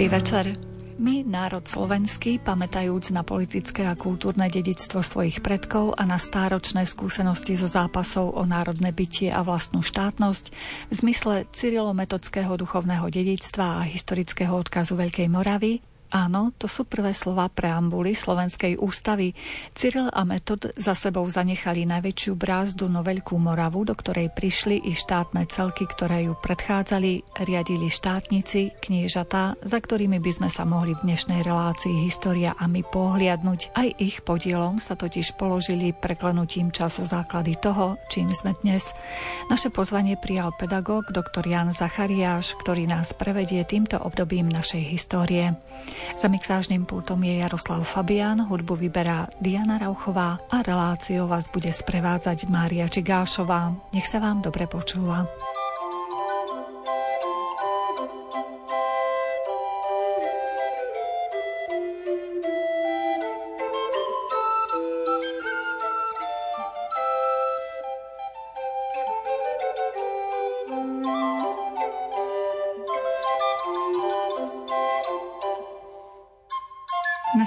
Dobrý večer. My, národ slovenský, pamätajúc na politické a kultúrne dedictvo svojich predkov a na stáročné skúsenosti zo zápasov o národné bytie a vlastnú štátnosť, v zmysle cyrilometodského duchovného dedictva a historického odkazu Veľkej Moravy, Áno, to sú prvé slova preambuly Slovenskej ústavy. Cyril a Metod za sebou zanechali najväčšiu brázdu no Veľkú Moravu, do ktorej prišli i štátne celky, ktoré ju predchádzali, riadili štátnici, kniežatá, za ktorými by sme sa mohli v dnešnej relácii História a my pohliadnúť. Aj ich podielom sa totiž položili preklenutím času základy toho, čím sme dnes. Naše pozvanie prijal pedagóg dr. Jan Zachariáš, ktorý nás prevedie týmto obdobím našej histórie. Za mixážnym pultom je Jaroslav Fabian, hudbu vyberá Diana Rauchová a reláciou vás bude sprevádzať Mária Čigášová. Nech sa vám dobre počúva.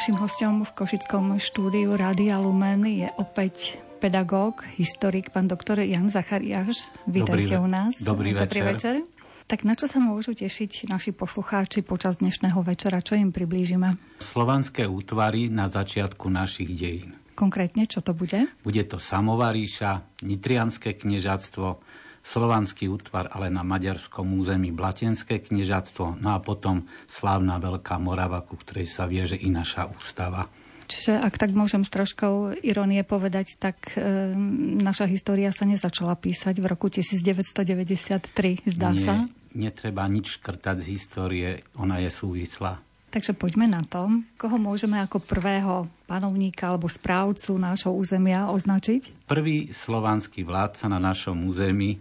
Našim hostom v Košickom štúdiu Rádia Lumen je opäť pedagóg, historik, pán doktor Jan Zachariáš. Vítajte u nás. Dobrý, Dobrý večer. večer. Tak na čo sa môžu tešiť naši poslucháči počas dnešného večera? Čo im priblížime? Slovanské útvary na začiatku našich dejín. Konkrétne, čo to bude? Bude to Samovaríša, Nitrianské kniežatstvo, slovanský útvar, ale na maďarskom území Blatenské kniežatstvo, no a potom slávna Veľká Morava, ku ktorej sa vieže i naša ústava. Čiže ak tak môžem s troškou ironie povedať, tak e, naša história sa nezačala písať v roku 1993, zdá Nie, sa? Netreba nič škrtať z histórie, ona je súvislá. Takže poďme na to, koho môžeme ako prvého panovníka alebo správcu nášho územia označiť? Prvý slovanský vládca na našom území e,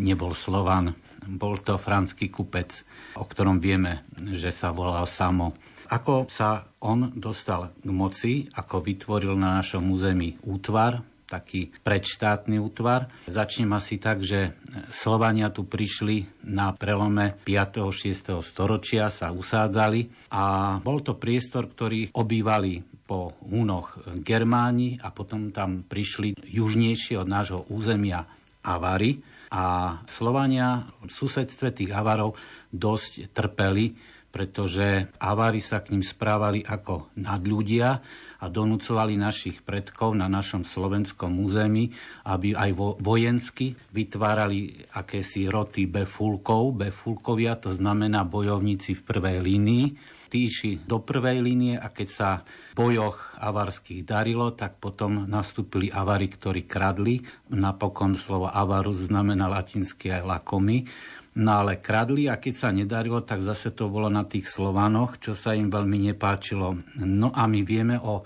nebol Slovan, bol to franský kupec, o ktorom vieme, že sa volal Samo. Ako sa on dostal k moci, ako vytvoril na našom území útvar, taký predštátny útvar. Začnem asi tak, že Slovania tu prišli na prelome 5. 6. storočia, sa usádzali a bol to priestor, ktorý obývali po únoch Germáni a potom tam prišli južnejšie od nášho územia Avary a Slovania v susedstve tých Avarov dosť trpeli, pretože Avári sa k ním správali ako nadľudia a donúcovali našich predkov na našom slovenskom území, aby aj vo, vojensky vytvárali akési roty befulkov. Befulkovia to znamená bojovníci v prvej línii. Tí išli do prvej línie a keď sa v bojoch avarských darilo, tak potom nastúpili avari, ktorí kradli. Napokon slovo avarus znamená latinsky aj lakomy No ale kradli a keď sa nedarilo, tak zase to bolo na tých Slovanoch, čo sa im veľmi nepáčilo. No a my vieme o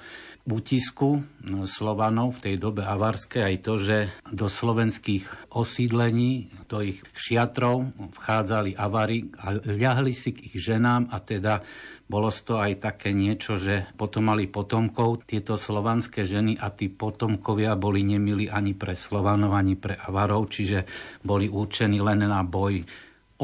útisku no, Slovanov v tej dobe avarskej aj to, že do slovenských osídlení, do ich šiatrov vchádzali avary a ľahli si k ich ženám a teda bolo to aj také niečo, že potom mali potomkov tieto slovanské ženy a tí potomkovia boli nemili ani pre Slovanov, ani pre avarov, čiže boli určení len na boj.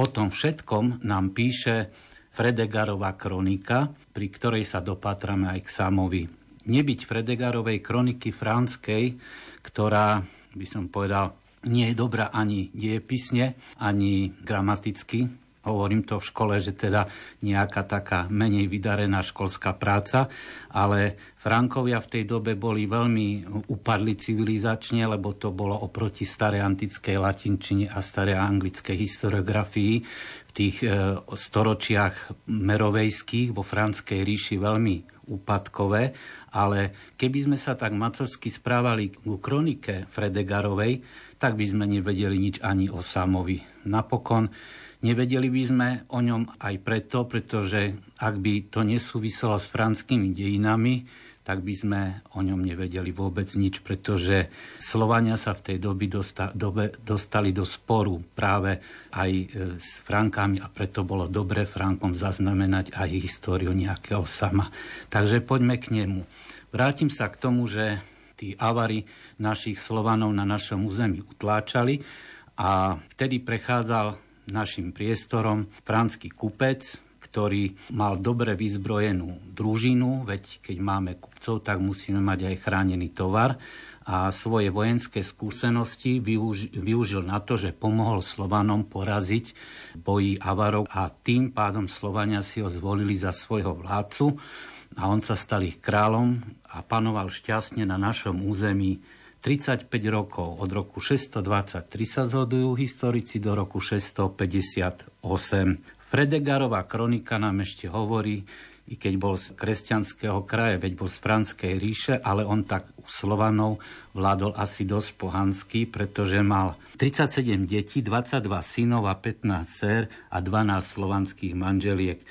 O tom všetkom nám píše Fredegarová kronika, pri ktorej sa dopatrame aj k Samovi. Nebyť Fredegarovej kroniky franskej, ktorá, by som povedal, nie je dobrá ani diepisne, ani gramaticky. Hovorím to v škole, že teda nejaká taká menej vydarená školská práca, ale Frankovia v tej dobe boli veľmi upadli civilizačne, lebo to bolo oproti starej antickej latinčine a starej anglickej historiografii v tých e, storočiach merovejských vo Franskej ríši veľmi úpadkové, ale keby sme sa tak matrorsky správali ku kronike Fredegarovej, tak by sme nevedeli nič ani o Samovi. Napokon nevedeli by sme o ňom aj preto, pretože ak by to nesúviselo s franskými dejinami, tak by sme o ňom nevedeli vôbec nič, pretože Slovania sa v tej doby dosta, dobe dostali do sporu práve aj e, s Frankami a preto bolo dobre Frankom zaznamenať aj históriu nejakého sama. Takže poďme k nemu. Vrátim sa k tomu, že tí avary našich Slovanov na našom území utláčali a vtedy prechádzal našim priestorom franský kupec, ktorý mal dobre vyzbrojenú družinu, veď keď máme kupcov, tak musíme mať aj chránený tovar a svoje vojenské skúsenosti využil na to, že pomohol Slovanom poraziť boji Avarov a tým pádom Slovania si ho zvolili za svojho vládcu a on sa stal ich kráľom a panoval šťastne na našom území 35 rokov, od roku 623 sa zhodujú historici do roku 658. Fredegarová kronika nám ešte hovorí, i keď bol z kresťanského kraje, veď bol z Franskej ríše, ale on tak u Slovanov vládol asi dosť pohanský, pretože mal 37 detí, 22 synov a 15 dcer a 12 slovanských manželiek.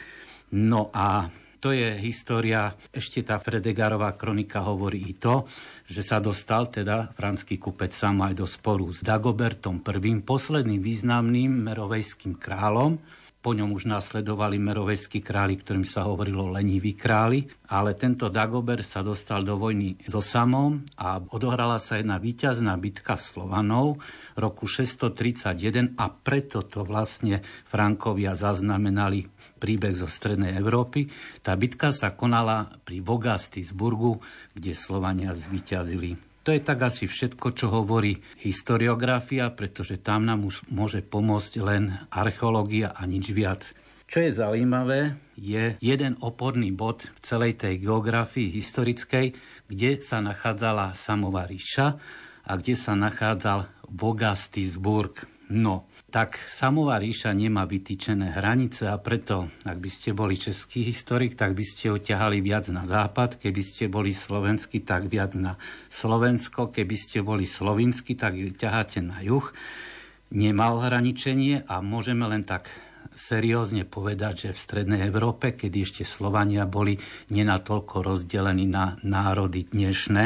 No a to je história, ešte tá Fredegarová kronika hovorí i to, že sa dostal teda franský kupec sám aj do sporu s Dagobertom I, posledným významným merovejským kráľom, po ňom už následovali merovejskí králi, ktorým sa hovorilo leniví králi, ale tento Dagobert sa dostal do vojny so Samom a odohrala sa jedna víťazná bitka Slovanov roku 631 a preto to vlastne Frankovia zaznamenali príbeh zo Strednej Európy. Tá bitka sa konala pri Vogastisburgu, kde Slovania zvíťazili to je tak asi všetko, čo hovorí historiografia, pretože tam nám už môže pomôcť len archeológia a nič viac. Čo je zaujímavé, je jeden oporný bod v celej tej geografii historickej, kde sa nachádzala Samová ríša a kde sa nachádzal Vogastisburg. No, tak Samová ríša nemá vytýčené hranice a preto, ak by ste boli český historik, tak by ste ho ťahali viac na západ, keby ste boli slovenský, tak viac na Slovensko, keby ste boli slovinsky, tak ťaháte na juh. Nemal hraničenie a môžeme len tak seriózne povedať, že v Strednej Európe, kedy ešte Slovania boli nenatoľko rozdelení na národy dnešné,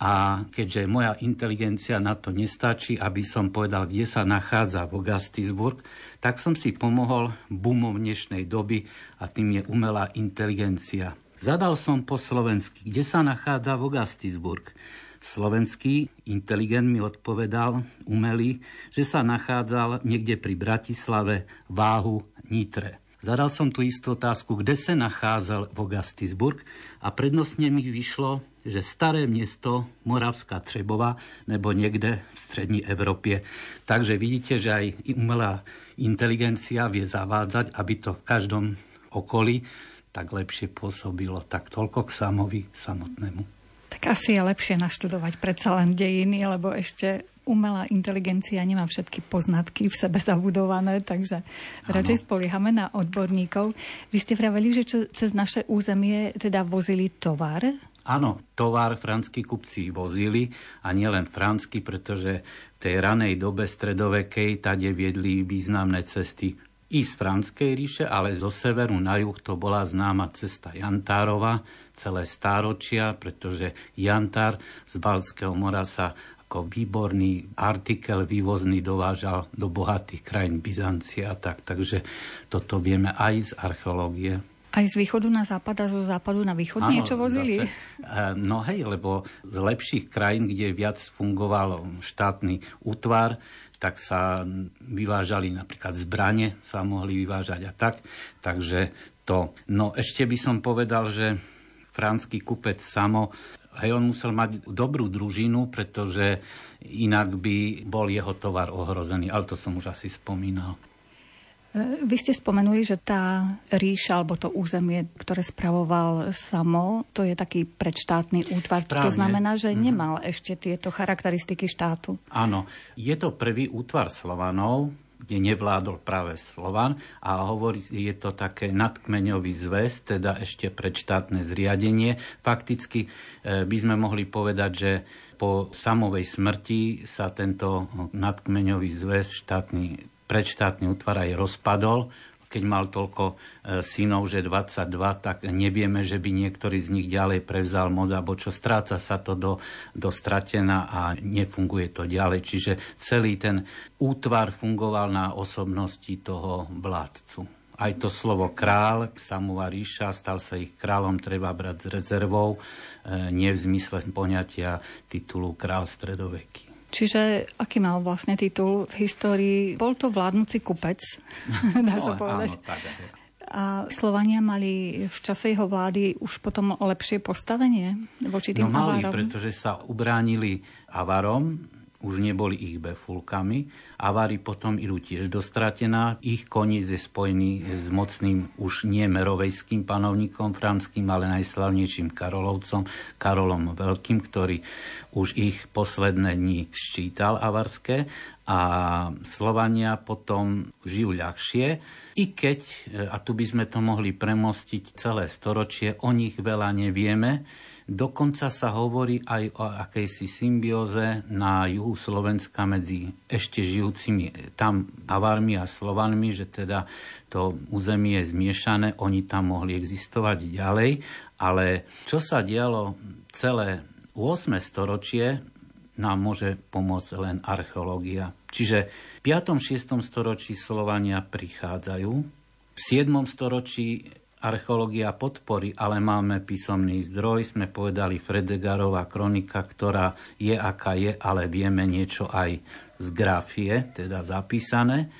a keďže moja inteligencia na to nestačí, aby som povedal, kde sa nachádza Vogastisburg, tak som si pomohol bumom dnešnej doby a tým je umelá inteligencia. Zadal som po slovensky, kde sa nachádza Vogastisburg. Slovenský inteligent mi odpovedal, umelý, že sa nachádzal niekde pri Bratislave, Váhu, Nitre. Zadal som tú istú otázku, kde sa nachádzal Vogastisburg a prednostne mi vyšlo že staré mesto Moravská Třebova nebo niekde v strední Európe. Takže vidíte, že aj umelá inteligencia vie zavádzať, aby to v každom okolí tak lepšie pôsobilo. Tak toľko k samovi samotnému. Tak asi je lepšie naštudovať predsa len dejiny, lebo ešte umelá inteligencia nemá všetky poznatky v sebe zabudované, takže ano. radšej spoliehame na odborníkov. Vy ste vraveli, že cez naše územie teda vozili tovar Áno, tovar franskí kupci vozili a nielen franský, pretože v tej ranej dobe stredovekej tade viedli významné cesty i z Franskej ríše, ale zo severu na juh to bola známa cesta Jantárova, celé stáročia, pretože Jantár z Balckého mora sa ako výborný artikel vývozný dovážal do bohatých krajín Byzancie a tak. Takže toto vieme aj z archeológie. Aj z východu na západ a zo západu na východ Áno, niečo vozili? Zase, eh, no hej, lebo z lepších krajín, kde viac fungoval štátny útvar, tak sa vyvážali napríklad zbranie, sa mohli vyvážať a tak. Takže to. No ešte by som povedal, že franský kupec Samo Hej, on musel mať dobrú družinu, pretože inak by bol jeho tovar ohrozený. Ale to som už asi spomínal. Vy ste spomenuli, že tá ríša alebo to územie, ktoré spravoval samo, to je taký predštátny útvar. Správne. To znamená, že mm-hmm. nemal ešte tieto charakteristiky štátu. Áno, je to prvý útvar Slovanov, kde nevládol práve Slovan a hovorí, je to také nadkmeňový zväz, teda ešte predštátne zriadenie. Fakticky e, by sme mohli povedať, že po samovej smrti sa tento nadkmeňový zväz štátny predštátny útvar aj rozpadol, keď mal toľko e, synov, že 22, tak nevieme, že by niektorý z nich ďalej prevzal moc, alebo čo stráca sa to do, do stratená a nefunguje to ďalej. Čiže celý ten útvar fungoval na osobnosti toho vládcu. Aj to slovo král, Samova ríša, stal sa ich kráľom, treba brať s rezervou, e, nie v zmysle poňatia titulu král stredoveký. Čiže aký mal vlastne titul v histórii? Bol to vládnuci kupec, dá sa no, povedať. Áno, tak, A Slovania mali v čase jeho vlády už potom lepšie postavenie voči tým no, mali, Avárom? pretože sa ubránili Avarom, už neboli ich befulkami. Avári potom idú tiež dostratená. Ich koniec je spojený s mocným už nie merovejským panovníkom franským, ale najslavnejším Karolovcom, Karolom Veľkým, ktorý už ich posledné dni ščítal avarské a Slovania potom žijú ľahšie, i keď, a tu by sme to mohli premostiť celé storočie, o nich veľa nevieme, Dokonca sa hovorí aj o akejsi symbióze na juhu Slovenska medzi ešte žijúcimi tam Avármi a Slovanmi, že teda to územie je zmiešané, oni tam mohli existovať ďalej, ale čo sa dialo celé 8. storočie, nám môže pomôcť len archeológia. Čiže v 5. 6. storočí Slovania prichádzajú, v 7. storočí archeológia podpory, ale máme písomný zdroj, sme povedali Fredegarová kronika, ktorá je aká je, ale vieme niečo aj z grafie, teda zapísané.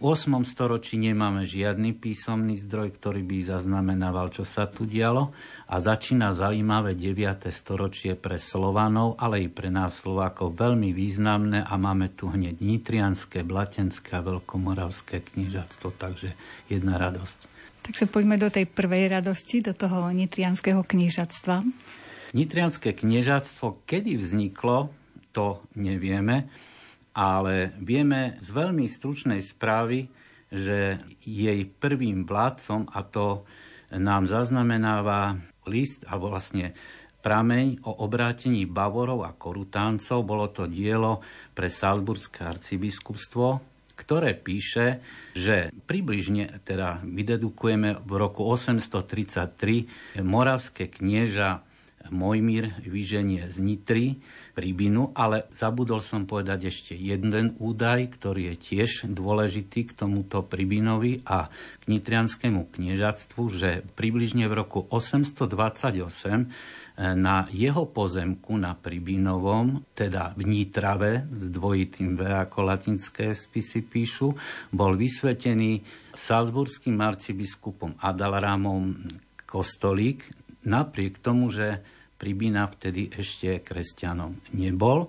V 8. storočí nemáme žiadny písomný zdroj, ktorý by zaznamenával, čo sa tu dialo a začína zaujímavé 9. storočie pre Slovanov, ale i pre nás Slovákov veľmi významné a máme tu hneď Nitrianské, Blatenské a Veľkomoravské knižatstvo, takže jedna radosť. Takže poďme do tej prvej radosti, do toho nitrianského kniežatstva. Nitrianské kniežatstvo, kedy vzniklo, to nevieme, ale vieme z veľmi stručnej správy, že jej prvým vládcom, a to nám zaznamenáva list, alebo vlastne prameň o obrátení Bavorov a Korutáncov. Bolo to dielo pre Salzburské arcibiskupstvo, ktoré píše, že približne, teda vydedukujeme v roku 833 moravské knieža Mojmír vyženie z Nitry, Rybinu, ale zabudol som povedať ešte jeden údaj, ktorý je tiež dôležitý k tomuto Pribinovi a k nitrianskému kniežatstvu, že približne v roku 828 na jeho pozemku na Pribinovom, teda v Nitrave, s dvojitým V ako latinské spisy píšu, bol vysvetený salzburským arcibiskupom Adalramom kostolík, napriek tomu, že Pribina vtedy ešte kresťanom nebol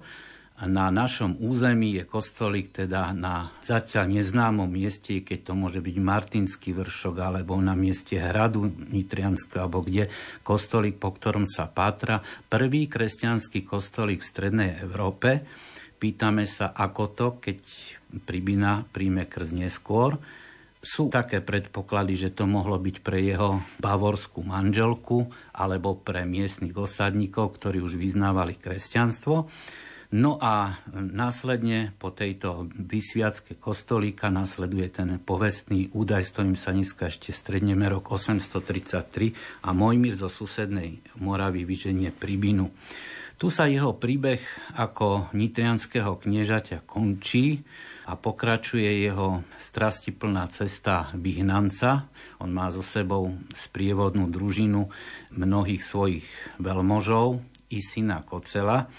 na našom území je kostolík teda na zatiaľ neznámom mieste, keď to môže byť Martinský vršok alebo na mieste hradu Nitrianska alebo kde kostolík, po ktorom sa pátra. Prvý kresťanský kostolík v Strednej Európe. Pýtame sa, ako to, keď Pribina príjme krz neskôr. Sú také predpoklady, že to mohlo byť pre jeho bavorskú manželku alebo pre miestnych osadníkov, ktorí už vyznávali kresťanstvo. No a následne po tejto vysviacke kostolíka nasleduje ten povestný údaj, s ktorým sa dneska ešte stredneme rok 833 a Mojmír zo susednej Moravy vyženie Pribinu. Tu sa jeho príbeh ako nitrianského kniežaťa končí a pokračuje jeho strastiplná cesta vyhnanca. On má so sebou sprievodnú družinu mnohých svojich veľmožov i syna Kocela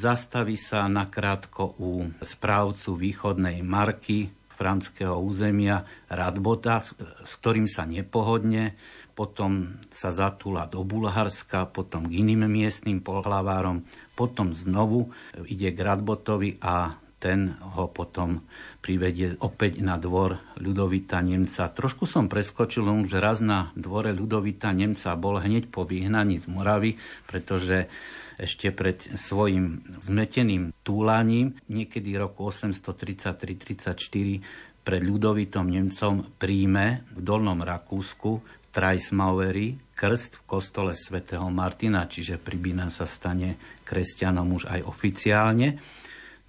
Zastaví sa nakrátko u správcu východnej marky franského územia Radbota, s ktorým sa nepohodne, potom sa zatúla do Bulharska, potom k iným miestnym pohlavárom, potom znovu ide k Radbotovi a ten ho potom privedie opäť na dvor Ľudovita Nemca. Trošku som preskočil, že raz na dvore Ľudovita Nemca bol hneď po vyhnaní z Moravy, pretože ešte pred svojim zmeteným túlaním, niekedy roku 833-34 pred ľudovitom Nemcom príjme v Dolnom Rakúsku Trajsmauery krst v kostole svätého Martina, čiže Pribina sa stane kresťanom už aj oficiálne.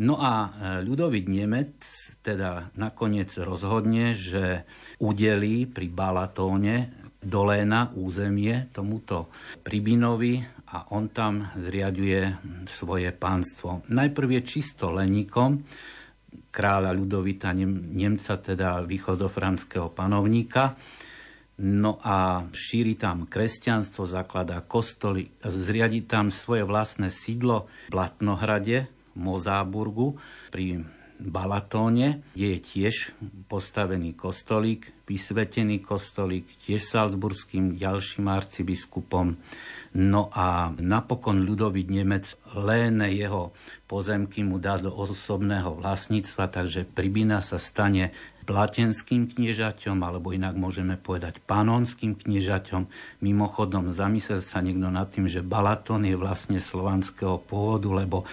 No a e, ľudovit Nemec teda nakoniec rozhodne, že udelí pri Balatóne doléna územie tomuto Pribinovi a on tam zriaduje svoje pánstvo. Najprv je čisto leníkom kráľa Ľudovita Nemca, teda východofranského panovníka. No a šíri tam kresťanstvo, zakladá kostoly, zriadi tam svoje vlastné sídlo v Blatnohrade, Mozáburgu pri Balatóne, kde je tiež postavený kostolík, vysvetený kostolík, tiež salzburským ďalším arcibiskupom. No a napokon ľudový Nemec len jeho pozemky mu dá do osobného vlastníctva, takže Pribina sa stane blatenským kniežaťom, alebo inak môžeme povedať panonským kniežaťom. Mimochodom, zamyslel sa niekto nad tým, že Balaton je vlastne slovanského pôvodu, lebo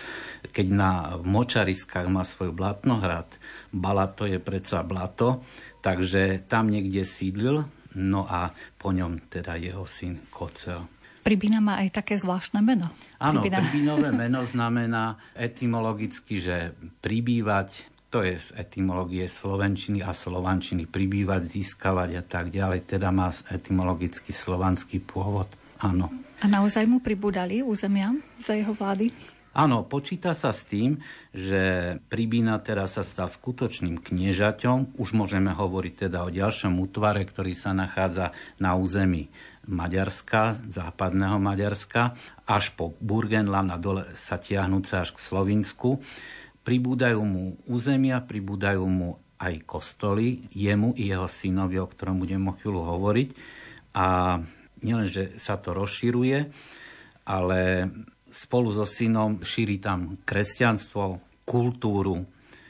keď na močariskách má svoj blatnohrad, Balato je predsa blato, takže tam niekde sídlil, no a po ňom teda jeho syn Kocel. Pribina má aj také zvláštne meno. Áno, Pribinové meno znamená etymologicky, že pribývať, to je z etymológie slovenčiny a slovančiny, pribývať, získavať a tak ďalej. Teda má etymologicky slovanský pôvod. Áno. A naozaj mu pribúdali územia za jeho vlády? Áno, počíta sa s tým, že Pribína teraz sa stal skutočným kniežaťom. Už môžeme hovoriť teda o ďalšom útvare, ktorý sa nachádza na území Maďarska, západného Maďarska, až po Burgenland a dole sa tiahnúce až k Slovinsku. Pribúdajú mu územia, pribúdajú mu aj kostoly, jemu i jeho synovi, o ktorom budem o chvíľu hovoriť. A nielenže sa to rozširuje, ale spolu so synom šíri tam kresťanstvo, kultúru,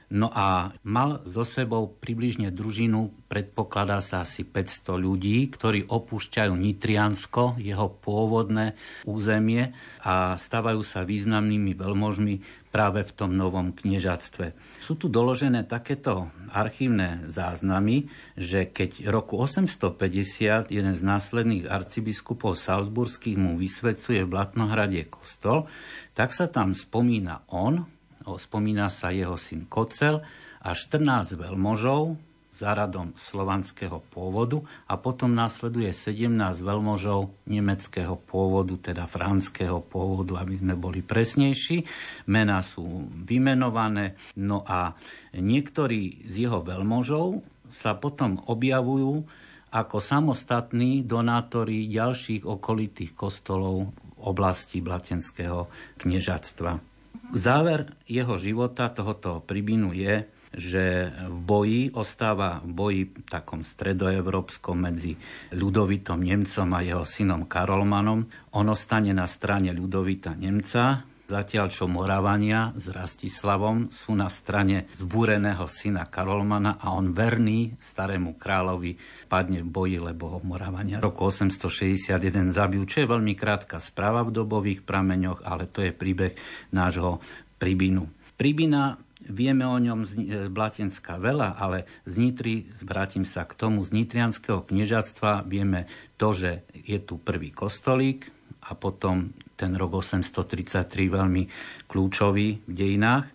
No a mal so sebou približne družinu, predpokladá sa asi 500 ľudí, ktorí opúšťajú Nitriansko, jeho pôvodné územie a stávajú sa významnými veľmožmi práve v tom novom kniežatstve. Sú tu doložené takéto archívne záznamy, že keď roku 850 jeden z následných arcibiskupov Salzburských mu vysvedcuje v Blatnohrade kostol, tak sa tam spomína on, spomína sa jeho syn Kocel a 14 veľmožov za radom slovanského pôvodu a potom následuje 17 veľmožov nemeckého pôvodu, teda franského pôvodu, aby sme boli presnejší. Mená sú vymenované, no a niektorí z jeho veľmožov sa potom objavujú ako samostatní donátori ďalších okolitých kostolov v oblasti Blatenského kniežatstva. Záver jeho života, tohoto pribinu je, že v boji ostáva v boji takom stredoevropskom medzi ľudovitom Nemcom a jeho synom Karolmanom. On ostane na strane ľudovita Nemca, Zatiaľ čo Moravania s Rastislavom sú na strane zbúreného syna Karolmana a on verný starému kráľovi padne v boji, lebo ho Moravania roku 861 zabijú, čo je veľmi krátka správa v dobových prameňoch, ale to je príbeh nášho Pribinu. Pribina Vieme o ňom z e, Blatenska veľa, ale z Nitry, vrátim sa k tomu, z Nitrianského kniežatstva vieme to, že je tu prvý kostolík a potom ten rok 833 veľmi kľúčový v dejinách.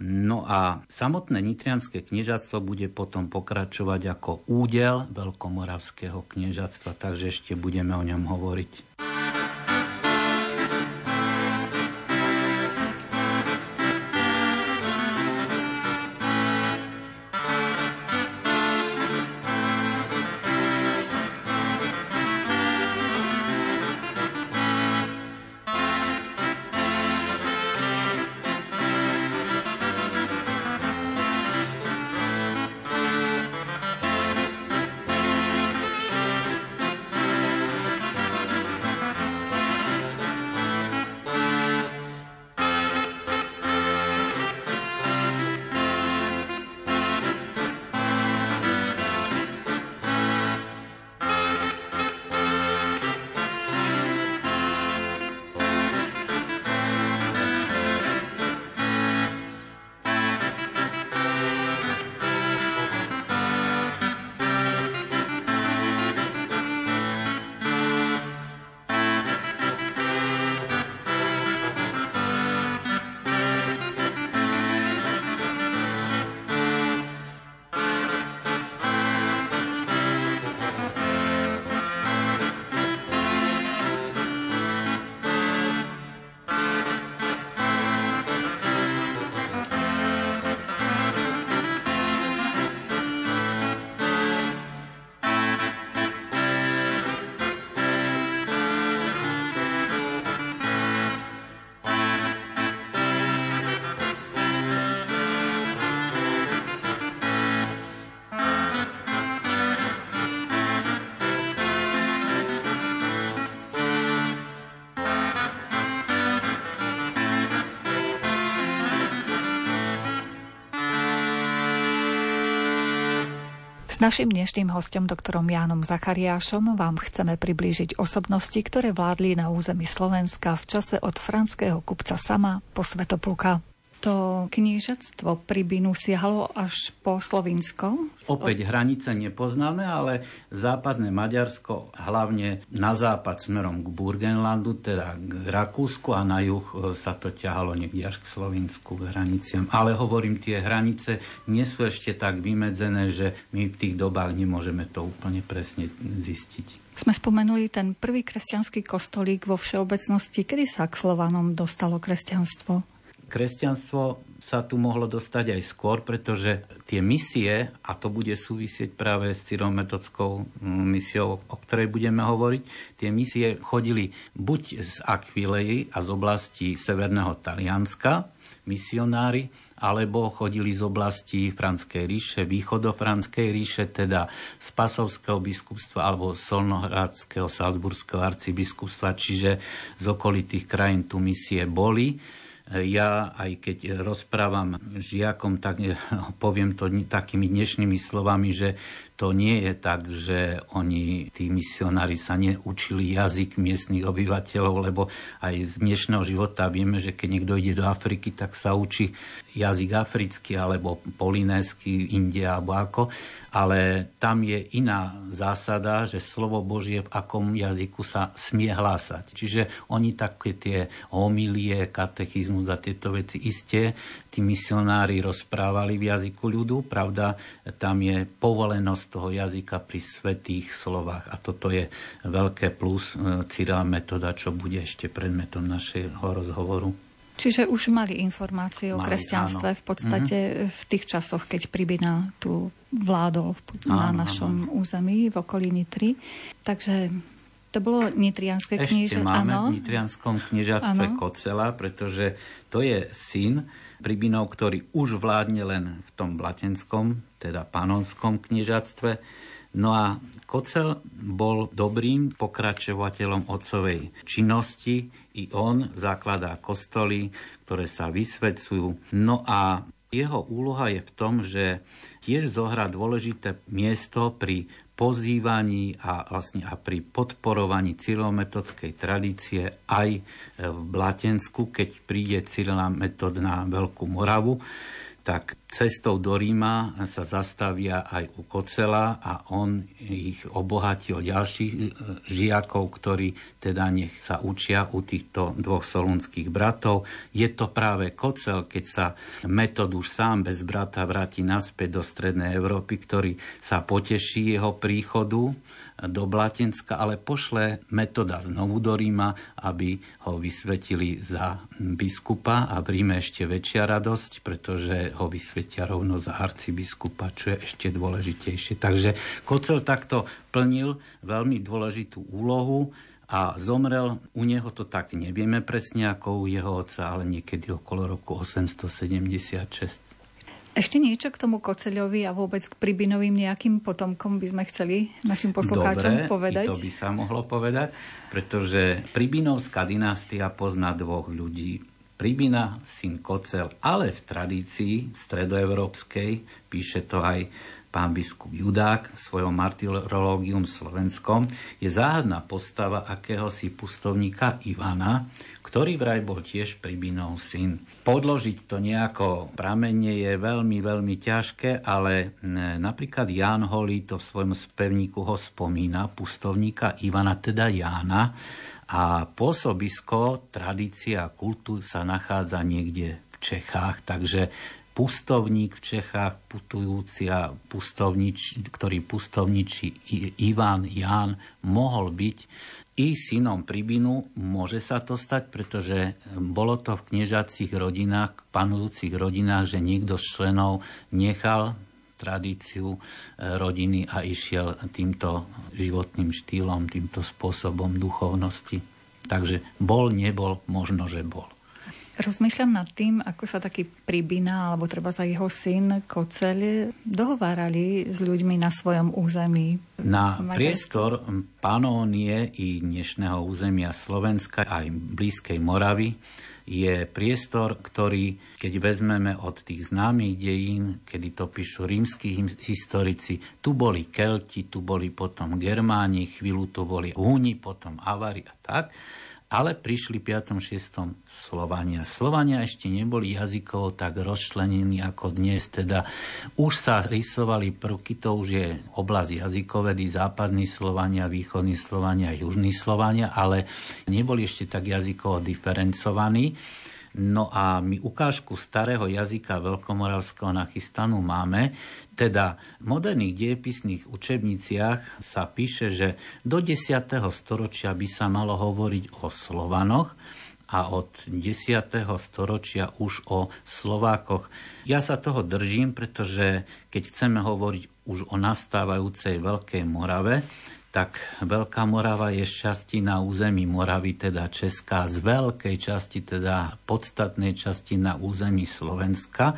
No a samotné nitrianské kniežatstvo bude potom pokračovať ako údel veľkomoravského kniežatstva, takže ešte budeme o ňom hovoriť. Našim dnešným hostom, doktorom Jánom Zachariášom, vám chceme priblížiť osobnosti, ktoré vládli na území Slovenska v čase od franského kupca Sama po Svetopluka. To kniežatstvo Pribinu siahalo až po Slovinsko? Opäť hranice nepoznáme, ale západné Maďarsko, hlavne na západ smerom k Burgenlandu, teda k Rakúsku a na juh e, sa to ťahalo niekde až k Slovinsku, k hraniciam. Ale hovorím, tie hranice nie sú ešte tak vymedzené, že my v tých dobách nemôžeme to úplne presne zistiť. Sme spomenuli ten prvý kresťanský kostolík vo všeobecnosti. Kedy sa k Slovanom dostalo kresťanstvo? Kresťanstvo sa tu mohlo dostať aj skôr, pretože tie misie, a to bude súvisieť práve s cyrometockou mm, misiou, o ktorej budeme hovoriť, tie misie chodili buď z Akvilei a z oblasti Severného Talianska, misionári, alebo chodili z oblasti Franskej ríše, východofranskej ríše, teda z Pasovského biskupstva alebo Solnohradského Salzburského arcibiskupstva, čiže z okolitých krajín tu misie boli ja aj keď rozprávam žiakom, tak poviem to takými dnešnými slovami, že to nie je tak, že oni, tí misionári sa neučili jazyk miestnych obyvateľov, lebo aj z dnešného života vieme, že keď niekto ide do Afriky, tak sa učí jazyk africký alebo polinésky, India alebo ako. Ale tam je iná zásada, že slovo Božie v akom jazyku sa smie hlásať. Čiže oni také tie homilie, katechizmus a tieto veci isté tí misionári rozprávali v jazyku ľudu. Pravda, tam je povolenosť toho jazyka pri svetých slovách. A toto je veľké plus e, Cyrila metoda, čo bude ešte predmetom našeho rozhovoru. Čiže už mali informácie o kresťanstve áno. v podstate mm-hmm. v tých časoch, keď Pribina tu vládol na áno, našom áno. území v okolí Nitry. Takže to bolo nitrianské kniežatstvo. Ešte máme áno. v nitrianskom kniežatstve Kocela, pretože to je syn Pribinov, ktorý už vládne len v tom blatenskom, teda panonskom kniežatstve. No a Kocel bol dobrým pokračovateľom otcovej činnosti. I on zakladá kostoly, ktoré sa vysvedcujú. No a jeho úloha je v tom, že tiež zohrá dôležité miesto pri pozývaní a, vlastne a pri podporovaní cyrilometodskej tradície aj v Blatensku, keď príde Cyrila metod na Veľkú Moravu tak cestou do Ríma sa zastavia aj u Kocela a on ich obohatí o ďalších e, žiakov, ktorí teda nech sa učia u týchto dvoch solunských bratov. Je to práve Kocel, keď sa metod už sám bez brata vráti naspäť do Strednej Európy, ktorý sa poteší jeho príchodu do Blatenska, ale pošle metoda znovu do Ríma, aby ho vysvetili za biskupa a v Ríme ešte väčšia radosť, pretože ho vysvetia rovno za arcibiskupa, čo je ešte dôležitejšie. Takže Kocel takto plnil veľmi dôležitú úlohu a zomrel, u neho to tak nevieme presne ako u jeho otca, ale niekedy okolo roku 876. Ešte niečo k tomu Koceľovi a vôbec k Pribinovým nejakým potomkom by sme chceli našim poslucháčom Dobre, povedať? to by sa mohlo povedať, pretože Pribinovská dynastia pozná dvoch ľudí. Pribina, syn Kocel, ale v tradícii stredoevropskej, píše to aj pán biskup Judák svojom martyrológium slovenskom, je záhadná postava akéhosi pustovníka Ivana, ktorý vraj bol tiež Pribinov syn. Podložiť to nejako pramenne je veľmi, veľmi ťažké, ale napríklad Ján Holý to v svojom spevníku ho spomína, pustovníka Ivana, teda Jána, a pôsobisko, tradícia a kultúr sa nachádza niekde v Čechách, takže pustovník v Čechách, putujúci a pustovnič, ktorý pustovničí Ivan Ján mohol byť i synom Pribinu môže sa to stať, pretože bolo to v kniežacích rodinách, panujúcich rodinách, že niekto z členov nechal tradíciu e, rodiny a išiel týmto životným štýlom, týmto spôsobom duchovnosti. Takže bol, nebol, možno, že bol. Rozmýšľam nad tým, ako sa taký Pribina, alebo treba za jeho syn Koceľ dohovárali s ľuďmi na svojom území. Na priestor Panónie i dnešného územia Slovenska aj blízkej Moravy je priestor, ktorý, keď vezmeme od tých známych dejín, kedy to píšu rímsky historici, tu boli Kelti, tu boli potom Germáni, chvíľu tu boli Húni, potom Avari a tak, ale prišli 5. 6. Slovania. Slovania ešte neboli jazykovo tak rozčlenení ako dnes, teda už sa rysovali prvky, to už je oblasť jazykovedy, západní Slovania, východní Slovania, južní Slovania, ale neboli ešte tak jazykovo diferencovaní. No a my ukážku starého jazyka veľkomoravského nachystanú máme. Teda v moderných diepisných učebniciach sa píše, že do 10. storočia by sa malo hovoriť o Slovanoch a od 10. storočia už o Slovákoch. Ja sa toho držím, pretože keď chceme hovoriť už o nastávajúcej Veľkej Morave, tak Veľká Morava je šťastí na území Moravy, teda Česká, z veľkej časti, teda podstatnej časti na území Slovenska,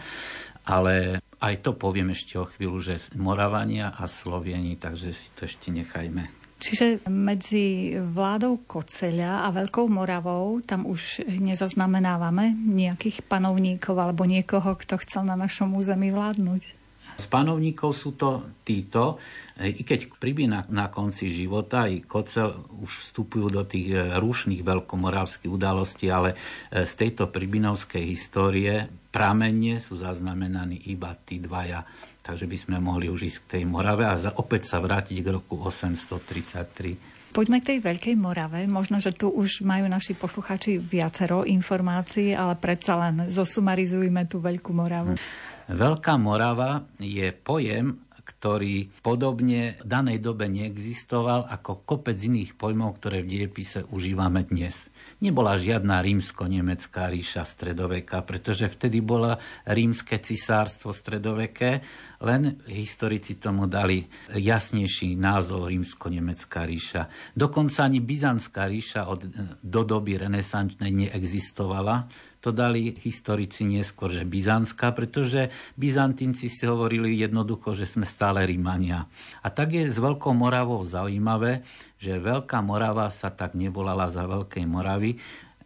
ale aj to poviem ešte o chvíľu, že Moravania a Slovieni, takže si to ešte nechajme. Čiže medzi vládou Koceľa a Veľkou Moravou tam už nezaznamenávame nejakých panovníkov alebo niekoho, kto chcel na našom území vládnuť? Z panovníkov sú to títo, i keď pribí na, na konci života, i Kocel už vstupujú do tých e, rušných veľkomoravských udalostí, ale e, z tejto pribinovskej histórie pramenne sú zaznamenaní iba tí dvaja. Takže by sme mohli už ísť k tej Morave a opäť sa vrátiť k roku 833. Poďme k tej Veľkej Morave. Možno, že tu už majú naši posluchači viacero informácií, ale predsa len zosumarizujme tú Veľkú Moravu. Hm. Veľká Morava je pojem, ktorý podobne v danej dobe neexistoval ako kopec iných pojmov, ktoré v diepise užívame dnes. Nebola žiadna rímsko-nemecká ríša stredoveka, pretože vtedy bola rímske cisárstvo stredoveké, len historici tomu dali jasnejší názov rímsko-nemecká ríša. Dokonca ani byzantská ríša od, do doby renesančnej neexistovala, to dali historici neskôr, že Byzantská, pretože Byzantinci si hovorili jednoducho, že sme stále Rímania. A tak je s Veľkou Moravou zaujímavé, že Veľká Morava sa tak nevolala za Veľkej Moravy,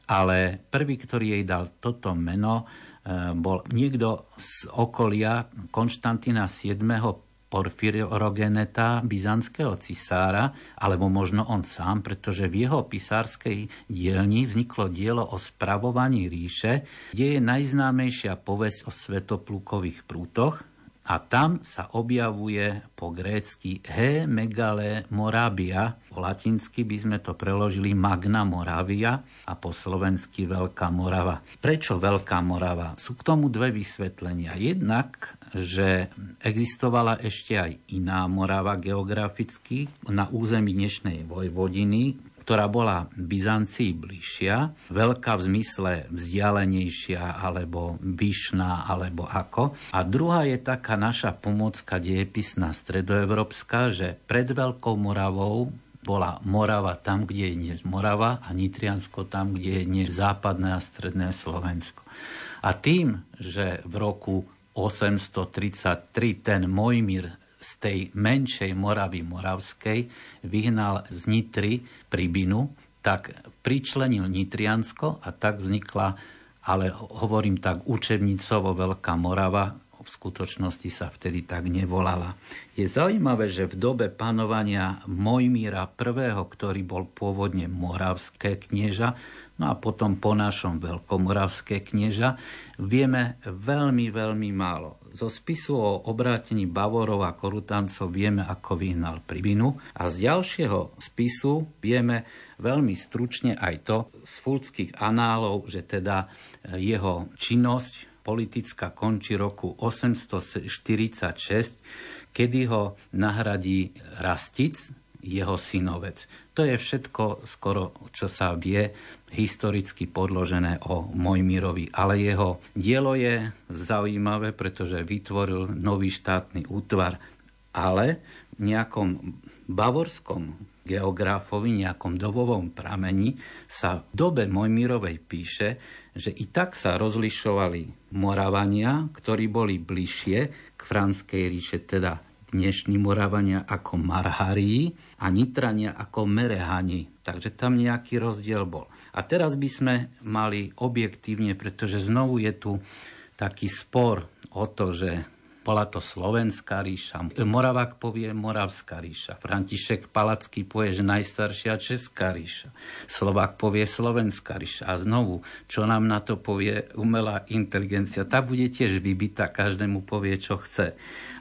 ale prvý, ktorý jej dal toto meno, eh, bol niekto z okolia Konštantina VII Porfyrogeneta, byzantského cisára, alebo možno on sám, pretože v jeho pisárskej dielni vzniklo dielo o spravovaní ríše, kde je najznámejšia povesť o svetoplukových prútoch, a tam sa objavuje po grécky he megale morabia, po latinsky by sme to preložili magna moravia a po slovensky veľká morava. Prečo veľká morava? Sú k tomu dve vysvetlenia. Jednak že existovala ešte aj iná Morava geograficky na území dnešnej Vojvodiny, ktorá bola Byzancii bližšia, veľká v zmysle vzdialenejšia alebo vyšná alebo ako. A druhá je taká naša pomocka diepisná stredoevropská, že pred Veľkou Moravou bola Morava tam, kde je dnes Morava a Nitriansko tam, kde je dnes západné a stredné Slovensko. A tým, že v roku 833 ten Mojmír z tej menšej Moravy Moravskej vyhnal z Nitry Pribinu, tak pričlenil Nitriansko a tak vznikla, ale hovorím tak učebnicovo Veľká Morava, v skutočnosti sa vtedy tak nevolala. Je zaujímavé, že v dobe panovania Mojmíra I., ktorý bol pôvodne moravské knieža, no a potom po našom veľkomoravské knieža, vieme veľmi, veľmi málo. Zo spisu o obrátení Bavorov a Korutancov vieme, ako vyhnal Pribinu a z ďalšieho spisu vieme veľmi stručne aj to z fulckých análov, že teda jeho činnosť politická končí roku 846, kedy ho nahradí Rastic, jeho synovec. To je všetko skoro, čo sa vie historicky podložené o Mojmirovi. Ale jeho dielo je zaujímavé, pretože vytvoril nový štátny útvar. Ale v nejakom bavorskom geografovi, nejakom dobovom pramení sa v dobe Mojmirovej píše, že i tak sa rozlišovali Moravania, ktorí boli bližšie k Franskej ríše, teda dnešní Moravania ako Marharí a Nitrania ako Merehani. Takže tam nejaký rozdiel bol. A teraz by sme mali objektívne, pretože znovu je tu taký spor o to, že bola to Slovenská ríša. Moravák povie Moravská ríša. František Palacký povie, že najstaršia Česká ríša. Slovák povie Slovenská ríša. A znovu, čo nám na to povie umelá inteligencia, tá bude tiež vybitá, každému povie, čo chce.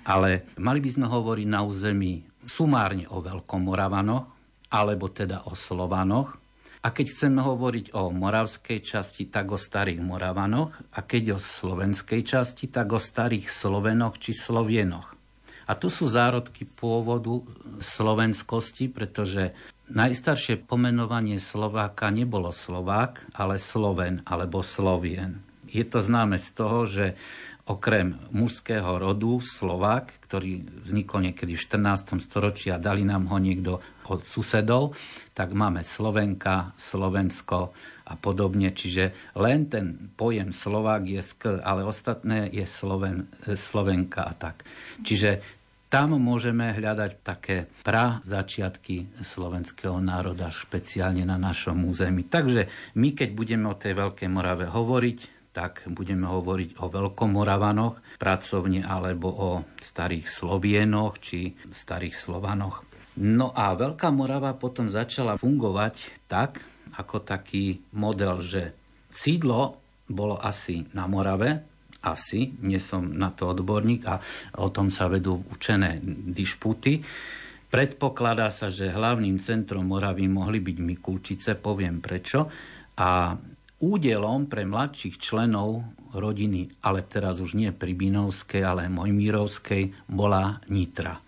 Ale mali by sme hovoriť na území sumárne o Veľkomoravanoch, alebo teda o Slovanoch, a keď chceme hovoriť o moravskej časti, tak o starých Moravanoch. A keď o slovenskej časti, tak o starých Slovenoch či Slovienoch. A tu sú zárodky pôvodu slovenskosti, pretože najstaršie pomenovanie Slováka nebolo Slovák, ale Sloven alebo Slovien. Je to známe z toho, že okrem mužského rodu Slovák, ktorý vznikol niekedy v 14. storočí a dali nám ho niekto od susedov, tak máme Slovenka, Slovensko a podobne. Čiže len ten pojem Slovák je sk, ale ostatné je Sloven, Slovenka a tak. Čiže tam môžeme hľadať také pra začiatky slovenského národa, špeciálne na našom území. Takže my, keď budeme o tej Veľkej Morave hovoriť, tak budeme hovoriť o Veľkomoravanoch pracovne alebo o starých Slovienoch či starých Slovanoch. No a Veľká Morava potom začala fungovať tak, ako taký model, že sídlo bolo asi na Morave, asi, nie som na to odborník a o tom sa vedú učené dišputy. Predpokladá sa, že hlavným centrom Moravy mohli byť Mikulčice, poviem prečo. A údelom pre mladších členov rodiny, ale teraz už nie Pribinovskej, ale Mojmírovskej, bola Nitra.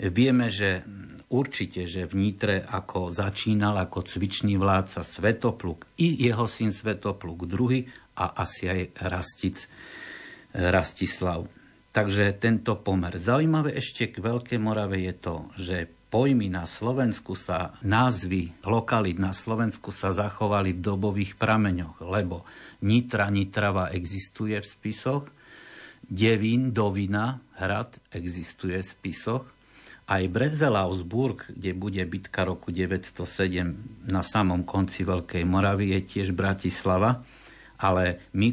Vieme, že určite, že v Nitre ako začínal ako cvičný vládca Svetopluk i jeho syn Svetopluk II a asi aj Rastic, Rastislav. Takže tento pomer. Zaujímavé ešte k Veľkej Morave je to, že pojmy na Slovensku sa, názvy lokalit na Slovensku sa zachovali v dobových prameňoch, lebo Nitra, Nitrava existuje v spisoch, Devín, Dovina, Hrad existuje v spisoch, aj Bretzelausburg, kde bude bitka roku 907 na samom konci Veľkej Moravy, je tiež Bratislava, ale my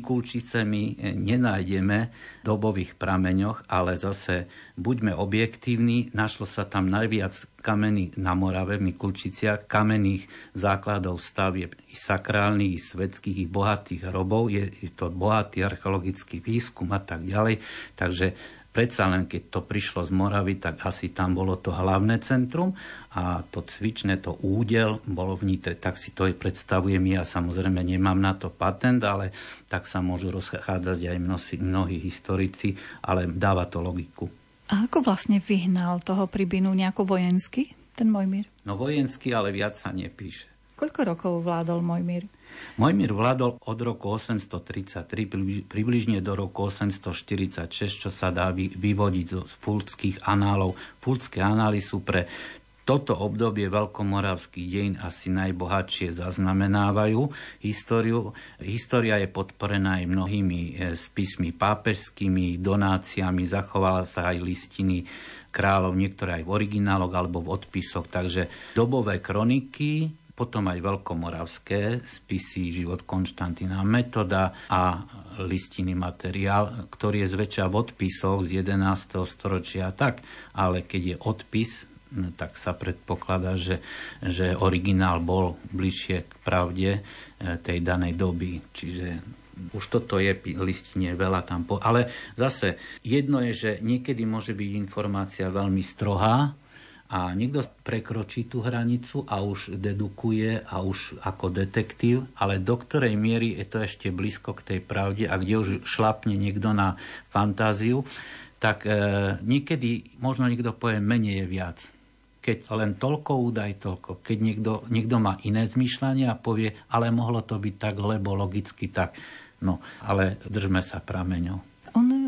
nenájdeme v dobových prameňoch, ale zase buďme objektívni, našlo sa tam najviac kamenných na Morave, v Mikulčiciach, kamenných základov stavieb i sakrálnych, i svetských, i bohatých hrobov. Je to bohatý archeologický výskum a tak ďalej. Takže predsa len keď to prišlo z Moravy, tak asi tam bolo to hlavné centrum a to cvičné, to údel bolo v Nitre. Tak si to aj predstavujem ja, samozrejme nemám na to patent, ale tak sa môžu rozchádzať aj mnohí, mnohí historici, ale dáva to logiku. A ako vlastne vyhnal toho Pribinu nejako vojensky, ten Mojmír? No vojensky, ale viac sa nepíše. Koľko rokov vládol Mojmír? Mojmír vládol od roku 833 približne do roku 846, čo sa dá vyvodiť zo fulckých análov. Fulcké anály sú pre toto obdobie veľkomoravských dejín asi najbohatšie zaznamenávajú históriu. História je podporená aj mnohými e, spismi pápežskými, donáciami, zachovala sa aj listiny kráľov, niektoré aj v origináloch alebo v odpisoch. Takže dobové kroniky potom aj veľkomoravské spisy život Konštantína Metoda a listiny materiál, ktorý je zväčša v odpisoch z 11. storočia tak, ale keď je odpis, tak sa predpokladá, že, že originál bol bližšie k pravde e, tej danej doby. Čiže už toto je listine veľa tam. Po... Ale zase jedno je, že niekedy môže byť informácia veľmi strohá, a niekto prekročí tú hranicu a už dedukuje a už ako detektív, ale do ktorej miery je to ešte blízko k tej pravde a kde už šlapne niekto na fantáziu, tak e, niekedy možno niekto povie menej je viac. Keď len toľko údaj, toľko. Keď niekto, niekto má iné zmýšľanie a povie, ale mohlo to byť tak, lebo logicky tak. No, ale držme sa prameňov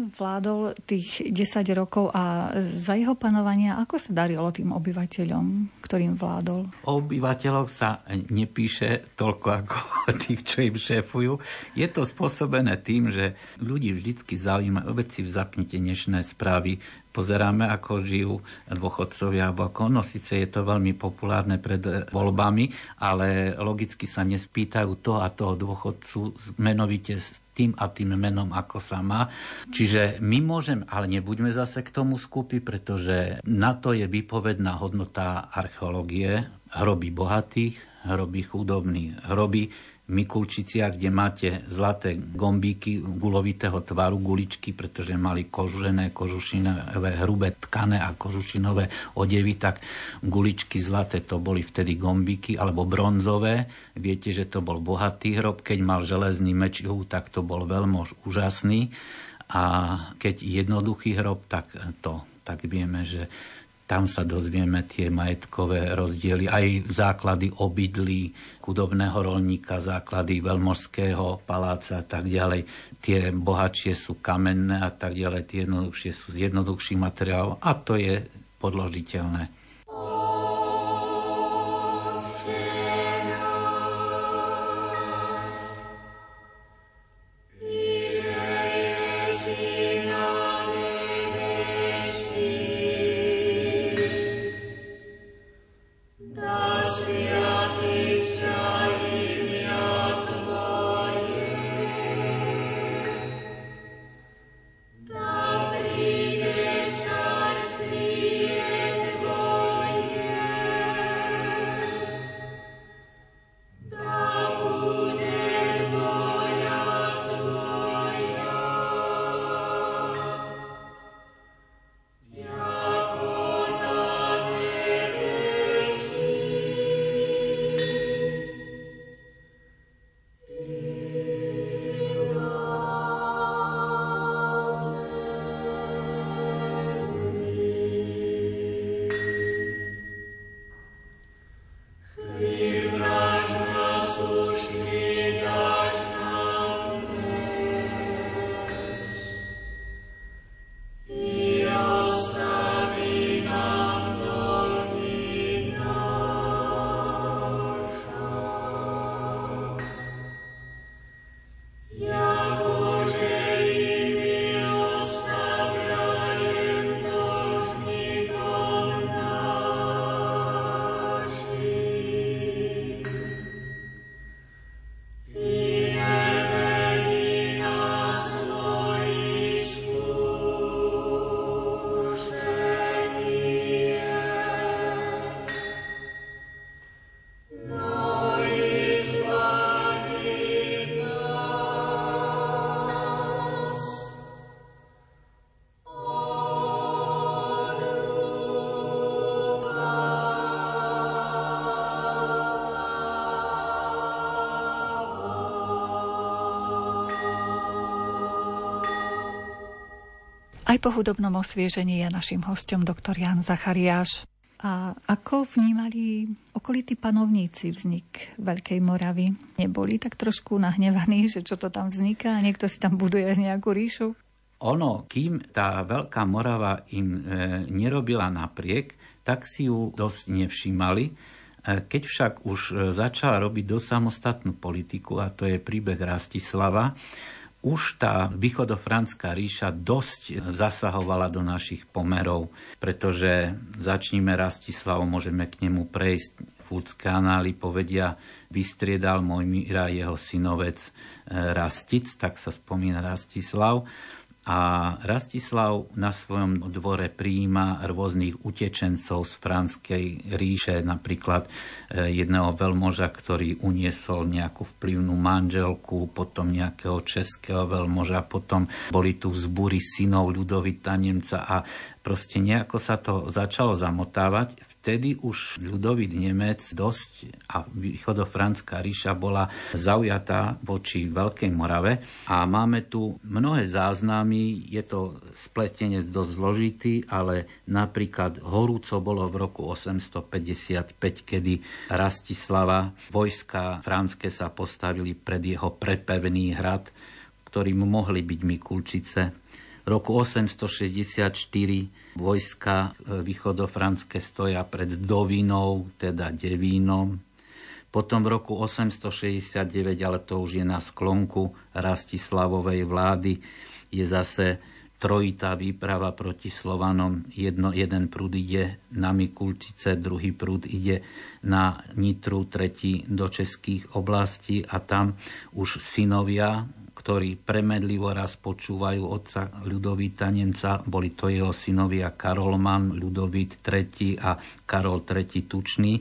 vládol tých 10 rokov a za jeho panovania ako sa darilo tým obyvateľom, ktorým vládol? O obyvateľoch sa nepíše toľko ako tých, čo im šéfujú. Je to spôsobené tým, že ľudí vždycky zaujíma, veci zapnite dnešné správy, pozeráme, ako žijú dôchodcovia, alebo ako, no síce je to veľmi populárne pred voľbami, ale logicky sa nespýtajú to a toho dôchodcu menovite tým a tým menom, ako sa má. Čiže my môžeme, ale nebuďme zase k tomu skupy, pretože na to je vypovedná hodnota archeológie, hroby bohatých, hroby chudobných, hroby Mikulčiciach, kde máte zlaté gombíky gulovitého tvaru, guličky, pretože mali kožené, kožušinové, hrubé tkane a kožušinové odevy, tak guličky zlaté to boli vtedy gombíky, alebo bronzové. Viete, že to bol bohatý hrob. Keď mal železný meč, tak to bol veľmi úžasný. A keď jednoduchý hrob, tak to tak vieme, že tam sa dozvieme tie majetkové rozdiely, aj základy obydlí chudobného rolníka, základy veľmožského paláca a tak ďalej. Tie bohatšie sú kamenné a tak ďalej, tie jednoduchšie sú z jednoduchších materiálov a to je podložiteľné. Aj po hudobnom osviežení je našim hostom doktor Jan Zachariáš. A ako vnímali okolití panovníci vznik Veľkej Moravy? Neboli tak trošku nahnevaní, že čo to tam vzniká a niekto si tam buduje nejakú ríšu? Ono, kým tá Veľká Morava im e, nerobila napriek, tak si ju dosť nevšímali. E, keď však už e, začala robiť dosť samostatnú politiku, a to je príbeh Rastislava, už tá východofranská ríša dosť zasahovala do našich pomerov, pretože začníme Rastislav, môžeme k nemu prejsť. Fúdske anály povedia, vystriedal môj Míra jeho synovec eh, Rastic, tak sa spomína Rastislav. A Rastislav na svojom dvore prijíma rôznych utečencov z Franskej ríše, napríklad e, jedného veľmoža, ktorý uniesol nejakú vplyvnú manželku, potom nejakého českého veľmoža, potom boli tu vzbúry synov Ľudovita Nemca a proste nejako sa to začalo zamotávať vtedy už ľudový Nemec dosť a východofranská ríša bola zaujatá voči Veľkej Morave. A máme tu mnohé záznamy, je to spletenec dosť zložitý, ale napríklad horúco bolo v roku 855, kedy Rastislava, vojska franské sa postavili pred jeho prepevný hrad, ktorým mohli byť Mikulčice roku 864 vojska e, východofranské stoja pred Dovinou, teda Devínom. Potom v roku 869, ale to už je na sklonku Rastislavovej vlády, je zase trojitá výprava proti Slovanom. Jedno, jeden prúd ide na Mikulčice, druhý prúd ide na Nitru, tretí do českých oblastí a tam už synovia ktorí premedlivo raz počúvajú otca Ľudovíta Nemca. Boli to jeho synovia Karol Mann, Ľudovít III a Karol III Tučný.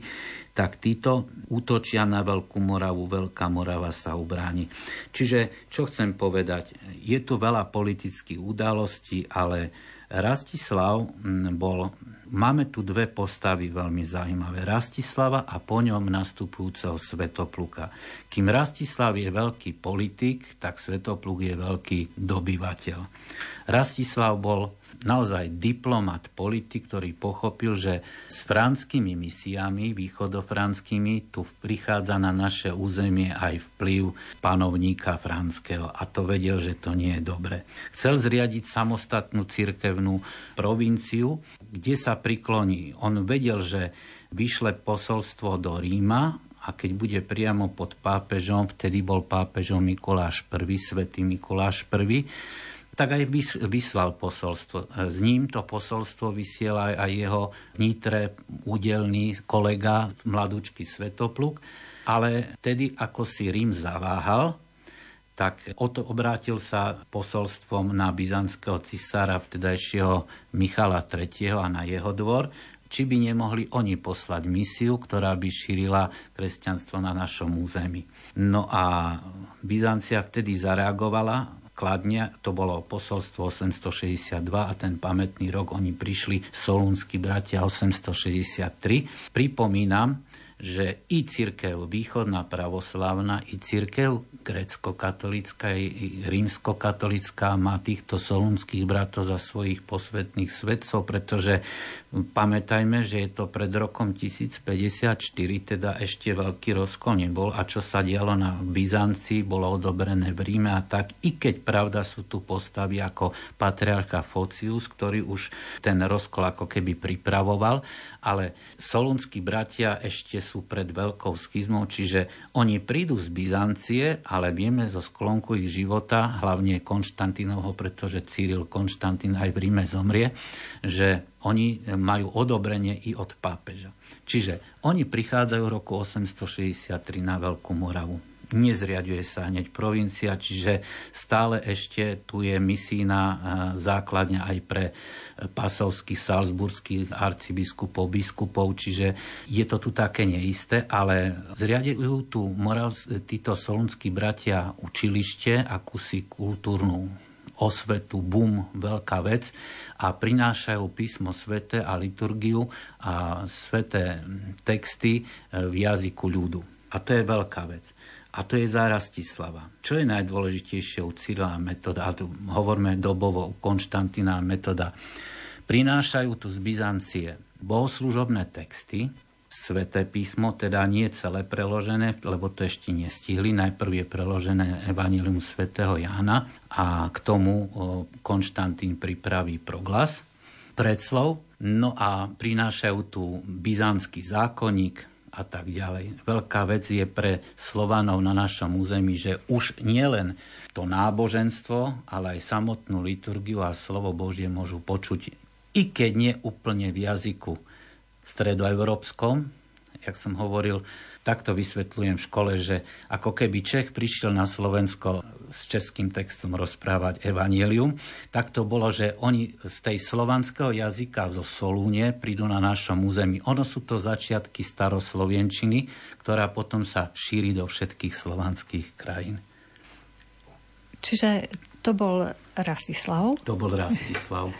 Tak títo útočia na Veľkú Moravu, Veľká Morava sa ubráni. Čiže, čo chcem povedať, je tu veľa politických udalostí, ale Rastislav bol Máme tu dve postavy veľmi zaujímavé. Rastislava a po ňom nastupujúceho Svetopluka. Kým Rastislav je veľký politik, tak Svetopluk je veľký dobyvateľ. Rastislav bol naozaj diplomat, politik, ktorý pochopil, že s franskými misiami, východofranskými, tu prichádza na naše územie aj vplyv panovníka franského a to vedel, že to nie je dobre. Chcel zriadiť samostatnú cirkevnú provinciu, kde sa prikloní. On vedel, že vyšle posolstvo do Ríma, a keď bude priamo pod pápežom, vtedy bol pápežom Mikuláš I, svätý Mikuláš I, tak aj vyslal posolstvo. S ním to posolstvo vysiela aj jeho vnitre údelný kolega, mladúčky Svetopluk, ale tedy, ako si Rím zaváhal, tak obrátil sa posolstvom na byzantského cisára vtedajšieho Michala III. a na jeho dvor, či by nemohli oni poslať misiu, ktorá by šírila kresťanstvo na našom území. No a Byzancia vtedy zareagovala Kladne, to bolo posolstvo 862 a ten pamätný rok oni prišli solúnsky bratia 863. Pripomínam, že i církev východná pravoslavná, i církev grecko-katolická, i rímsko-katolická má týchto solúnskych bratov za svojich posvetných svetcov, pretože pamätajme, že je to pred rokom 1054, teda ešte veľký rozkol nebol. A čo sa dialo na Byzancii, bolo odobrené v Ríme a tak, i keď pravda sú tu postavy ako patriarcha Focius, ktorý už ten rozkol ako keby pripravoval, ale solúnsky bratia ešte sú pred veľkou schizmou, čiže oni prídu z Byzancie, ale vieme zo sklonku ich života, hlavne Konštantinovho, pretože Cyril Konštantín aj v Ríme zomrie, že oni majú odobrenie i od pápeža. Čiže oni prichádzajú v roku 863 na Veľkú Moravu nezriaduje sa hneď provincia, čiže stále ešte tu je misijná e, základňa aj pre pasovských, salzburských arcibiskupov, biskupov, čiže je to tu také neisté, ale zriadujú tu moral, títo solunskí bratia učilište, akúsi kultúrnu osvetu, bum, veľká vec a prinášajú písmo svete a liturgiu a sveté texty e, v jazyku ľudu. A to je veľká vec. A to je Zárastislava. Čo je najdôležitejšou Cyrila metóda, a tu hovoríme dobovo Konštantina metóda, prinášajú tu z Byzancie bohoslužobné texty, Sveté písmo, teda nie celé preložené, lebo to ešte nestihli. Najprv je preložené Evangelium svätého Jána a k tomu Konštantín pripraví proglas, predslov, no a prinášajú tu byzantský zákonník, a tak ďalej. Veľká vec je pre Slovanov na našom území, že už nielen to náboženstvo, ale aj samotnú liturgiu a slovo Božie môžu počuť, i keď nie úplne v jazyku stredoeurópskom, jak som hovoril, takto vysvetľujem v škole, že ako keby Čech prišiel na Slovensko s českým textom rozprávať evanílium, tak to bolo, že oni z tej slovanského jazyka zo Solúne prídu na našom území. Ono sú to začiatky staroslovenčiny, ktorá potom sa šíri do všetkých slovanských krajín. Čiže to bol Rastislav. To bol Rastislav.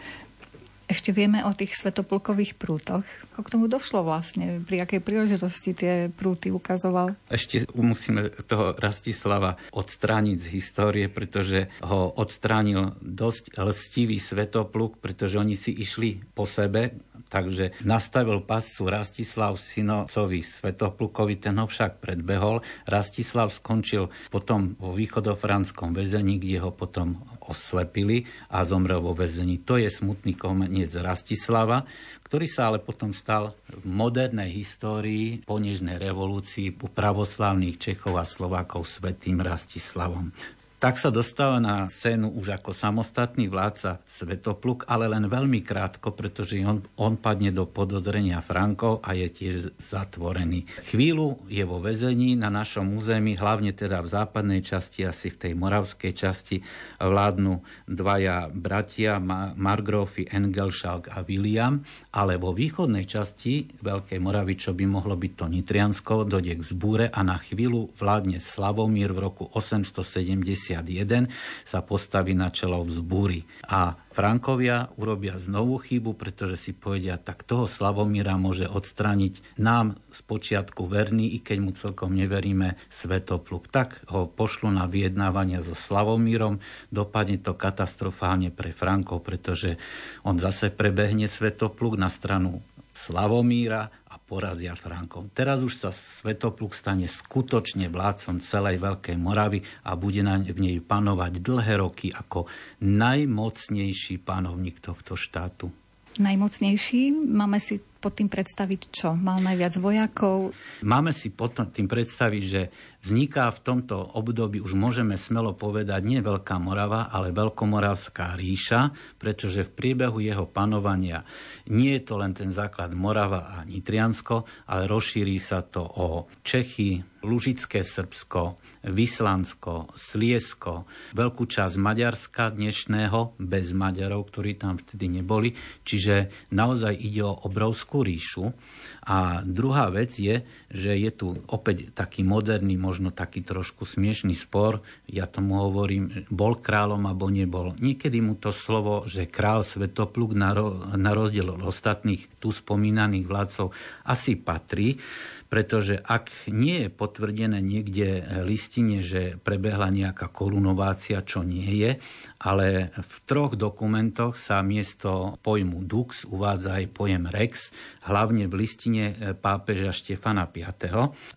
Ešte vieme o tých svetopulkových prútoch. Ako k tomu došlo vlastne? Pri akej príležitosti tie prúty ukazoval? Ešte musíme toho Rastislava odstrániť z histórie, pretože ho odstránil dosť lstivý svetopluk, pretože oni si išli po sebe, takže nastavil pascu Rastislav synocovi Svetoplukovi, ten ho však predbehol. Rastislav skončil potom vo východofranskom väzení, kde ho potom oslepili a zomrel vo väzení. To je smutný koniec Rastislava, ktorý sa ale potom stal v modernej histórii po revolúcii u pravoslavných Čechov a Slovákov svetým Rastislavom. Tak sa dostáva na scénu už ako samostatný vládca Svetopluk, ale len veľmi krátko, pretože on, on padne do podozrenia Frankov a je tiež zatvorený. Chvíľu je vo väzení na našom území, hlavne teda v západnej časti, asi v tej moravskej časti, vládnu dvaja bratia, Margrófy Engelschalk a William, ale vo východnej časti Veľkej Moravy, čo by mohlo byť to Nitriansko, dojde k zbúre a na chvíľu vládne Slavomír v roku 870 sa postaví na čelo vzbúry. A Frankovia urobia znovu chybu, pretože si povedia, tak toho Slavomíra môže odstrániť nám z počiatku verný, i keď mu celkom neveríme, Svetopluk. Tak ho pošlu na vyjednávania so Slavomírom, dopadne to katastrofálne pre Frankov, pretože on zase prebehne Svetopluk na stranu Slavomíra porazia Frankom. Teraz už sa Svetopluk stane skutočne vládcom celej Veľkej Moravy a bude na, v nej panovať dlhé roky ako najmocnejší panovník tohto štátu. Najmocnejší? Máme si pod tým predstaviť čo? Mal najviac vojakov? Máme si pod tým predstaviť, že vzniká v tomto období, už môžeme smelo povedať, nie Veľká Morava, ale Veľkomoravská ríša, pretože v priebehu jeho panovania nie je to len ten základ Morava a Nitriansko, ale rozšíri sa to o Čechy, Lužické Srbsko, Vyslansko, Sliesko, veľkú časť Maďarska dnešného, bez Maďarov, ktorí tam vtedy neboli. Čiže naozaj ide o obrovskú ríšu. A druhá vec je, že je tu opäť taký moderný, možno taký trošku smiešný spor. Ja tomu hovorím, bol kráľom alebo nebol. Niekedy mu to slovo, že král Svetopluk na rozdiel od ostatných tu spomínaných vládcov asi patrí pretože ak nie je potvrdené niekde listine, že prebehla nejaká korunovácia, čo nie je, ale v troch dokumentoch sa miesto pojmu dux uvádza aj pojem rex, hlavne v listine pápeža Štefana V.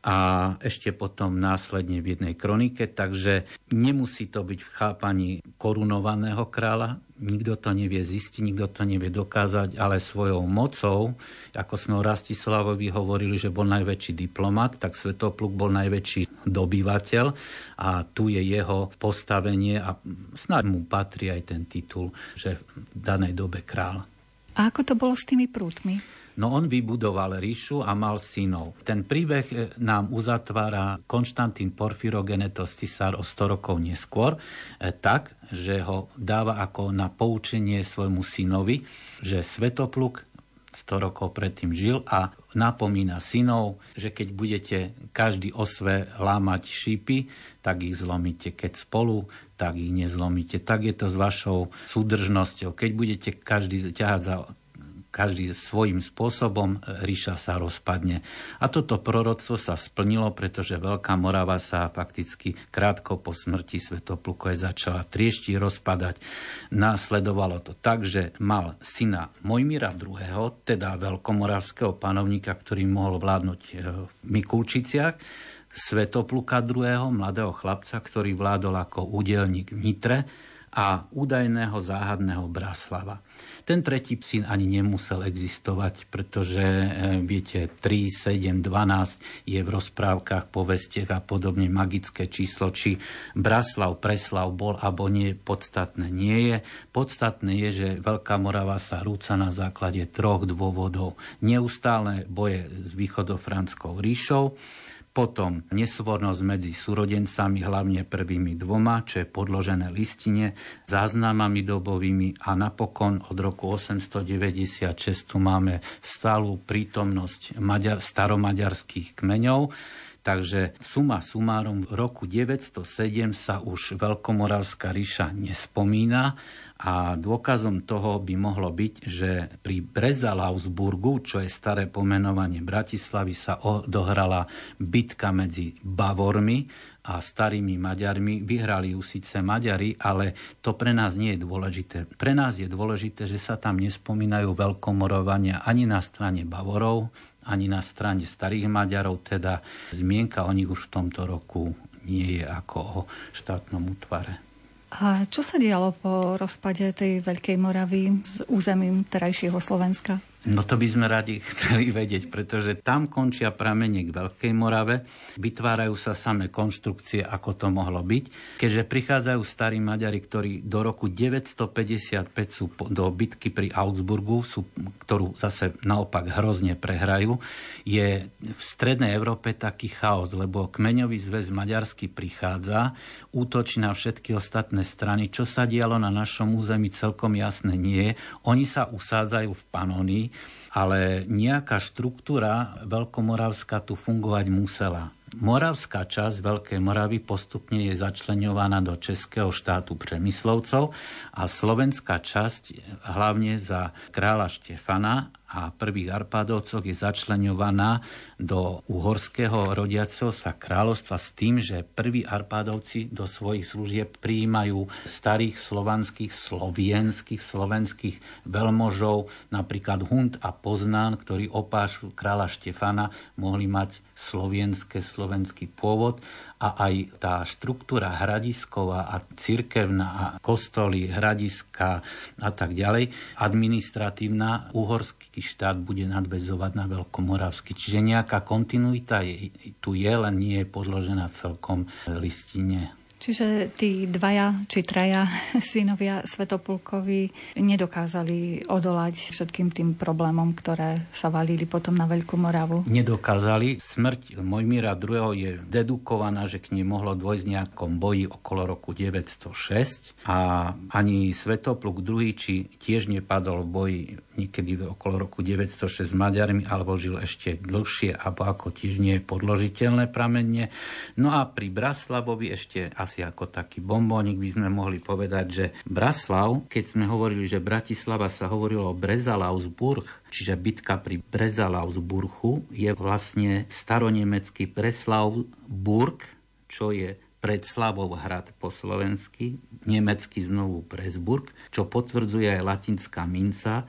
a ešte potom následne v jednej kronike, takže nemusí to byť v chápaní korunovaného kráľa, nikto to nevie zistiť, nikto to nevie dokázať, ale svojou mocou, ako sme o Rastislavovi hovorili, že bol najväčší diplomat, tak Svetopluk bol najväčší dobyvateľ a tu je jeho postavenie a snáď mu patrí aj ten titul, že v danej dobe král. A ako to bolo s tými prútmi? No on vybudoval ríšu a mal synov. Ten príbeh e, nám uzatvára Konštantín Porfirogenetos Cisár o 100 rokov neskôr, e, tak, že ho dáva ako na poučenie svojmu synovi, že Svetopluk 100 rokov predtým žil a napomína synov, že keď budete každý osve lámať šípy, tak ich zlomíte. Keď spolu, tak ich nezlomíte. Tak je to s vašou súdržnosťou. Keď budete každý ťahať za každý svojím spôsobom e, ríša sa rozpadne. A toto proroctvo sa splnilo, pretože Veľká Morava sa fakticky krátko po smrti Svetoplukove začala triešti rozpadať. Následovalo to tak, že mal syna Mojmira II., teda veľkomoravského panovníka, ktorý mohol vládnuť e, v Mikulčiciach, Svetopluka II., mladého chlapca, ktorý vládol ako údelník v Nitre a údajného záhadného Braslava. Ten tretí syn ani nemusel existovať, pretože e, viete, 3, 7, 12 je v rozprávkach, povestiach a podobne magické číslo, či Braslav, Preslav bol alebo nie, podstatné nie je. Podstatné je, že Veľká Morava sa rúca na základe troch dôvodov. Neustále boje s východofranskou ríšou, potom nesvornosť medzi súrodencami, hlavne prvými dvoma, čo je podložené listine, záznamami dobovými a napokon od roku 896 tu máme stálu prítomnosť maďar, staromaďarských kmeňov, Takže suma sumárom v roku 907 sa už Veľkomoravská ríša nespomína a dôkazom toho by mohlo byť, že pri Brezalausburgu, čo je staré pomenovanie Bratislavy, sa odohrala bitka medzi Bavormi a starými Maďarmi. Vyhrali ju síce Maďari, ale to pre nás nie je dôležité. Pre nás je dôležité, že sa tam nespomínajú veľkomorovania ani na strane Bavorov, ani na strane starých Maďarov, teda zmienka o nich už v tomto roku nie je ako o štátnom útvare. A čo sa dialo po rozpade tej Veľkej Moravy s územím terajšieho Slovenska? No to by sme radi chceli vedieť, pretože tam končia pramene k Veľkej Morave, vytvárajú sa samé konštrukcie, ako to mohlo byť. Keďže prichádzajú starí Maďari, ktorí do roku 955 sú do bitky pri Augsburgu, sú, ktorú zase naopak hrozne prehrajú, je v strednej Európe taký chaos, lebo kmeňový zväz maďarský prichádza, útočí na všetky ostatné strany. Čo sa dialo na našom území celkom jasné nie je. Oni sa usádzajú v Panónii, ale nejaká štruktúra veľkomoravská tu fungovať musela. Moravská časť Veľkej Moravy postupne je začlenovaná do Českého štátu Přemyslovcov a slovenská časť hlavne za kráľa Štefana a prvých Arpádovcoch je začlenovaná do uhorského rodiaceho sa kráľovstva s tým, že prví Arpádovci do svojich služieb prijímajú starých slovanských, slovienských, slovenských veľmožov, napríklad Hund a Poznán, ktorí opášu kráľa Štefana, mohli mať slovenské, slovenský pôvod a aj tá štruktúra hradisková a cirkevná a kostoly, hradiska a tak ďalej, administratívna, uhorský štát bude nadvezovať na Veľkomoravský. Čiže nejaká kontinuita je, tu je, len nie je podložená celkom listine. Čiže tí dvaja či traja synovia Svetopulkovi nedokázali odolať všetkým tým problémom, ktoré sa valili potom na Veľkú Moravu? Nedokázali. Smrť Mojmíra II. je dedukovaná, že k nej mohlo dôjsť nejakom boji okolo roku 906 a ani Svetopluk II. či tiež nepadol v boji niekedy okolo roku 906 s Maďarmi, alebo žil ešte dlhšie, alebo ako tiež nie je podložiteľné pramenne. No a pri Braslavovi ešte asi ako taký bombónik by sme mohli povedať, že Braslav, keď sme hovorili, že Bratislava sa hovorilo o Brezalausburg, čiže bitka pri Brezalausburgu, je vlastne staronemecký Breslavburg, čo je Predslavov hrad po slovensky, nemecky znovu Presburg, čo potvrdzuje aj latinská minca,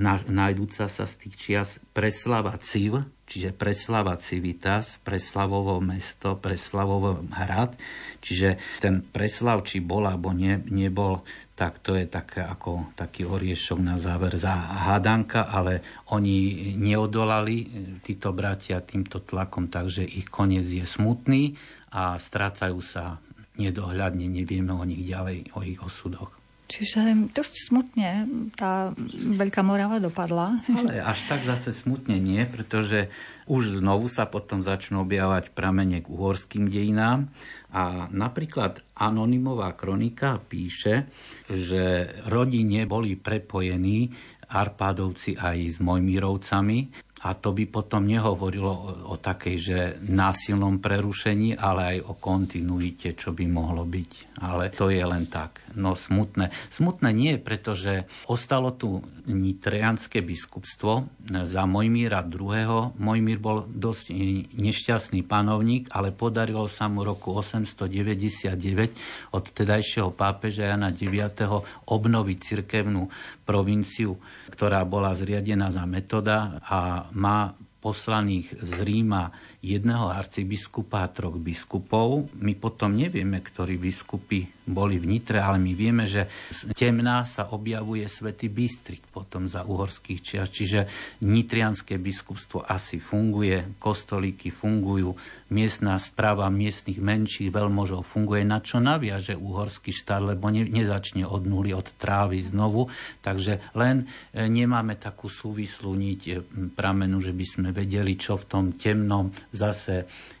nájdúca sa z tých čias Preslava Civ, čiže Preslava Civitas, Preslavovo mesto, Preslavovo hrad. Čiže ten Preslav, či bol alebo ne, nebol, tak to je také ako taký oriešok na záver za hádanka, ale oni neodolali, títo bratia, týmto tlakom, takže ich koniec je smutný a strácajú sa nedohľadne, nevieme o nich ďalej, o ich osudoch. Čiže dosť smutne tá Veľká Morava dopadla. Ale až tak zase smutne nie, pretože už znovu sa potom začnú objavať pramene k uhorským dejinám. A napríklad Anonymová kronika píše, že rodine boli prepojení Arpádovci aj s Mojmírovcami a to by potom nehovorilo o, o takej, že násilnom prerušení, ale aj o kontinuite, čo by mohlo byť. Ale to je len tak. No smutné. Smutné nie, pretože ostalo tu nitrianské biskupstvo za Mojmíra II. Mojmír bol dosť nešťastný panovník, ale podarilo sa mu roku 899 od tedajšieho pápeža Jana IX. obnoviť cirkevnú provinciu, ktorá bola zriadená za metoda a má poslaných z Ríma jedného arcibiskupa a troch biskupov. My potom nevieme, ktorí biskupy boli v Nitre, ale my vieme, že z temná sa objavuje svätý Bystrik potom za uhorských čias. Čiže nitrianské biskupstvo asi funguje, kostolíky fungujú, miestná správa miestnych menších veľmožov funguje, na čo naviaže uhorský štát, lebo ne, nezačne od nuly, od trávy znovu. Takže len e, nemáme takú súvislú niť e, pramenu, že by sme vedeli, čo v tom temnom zase 10.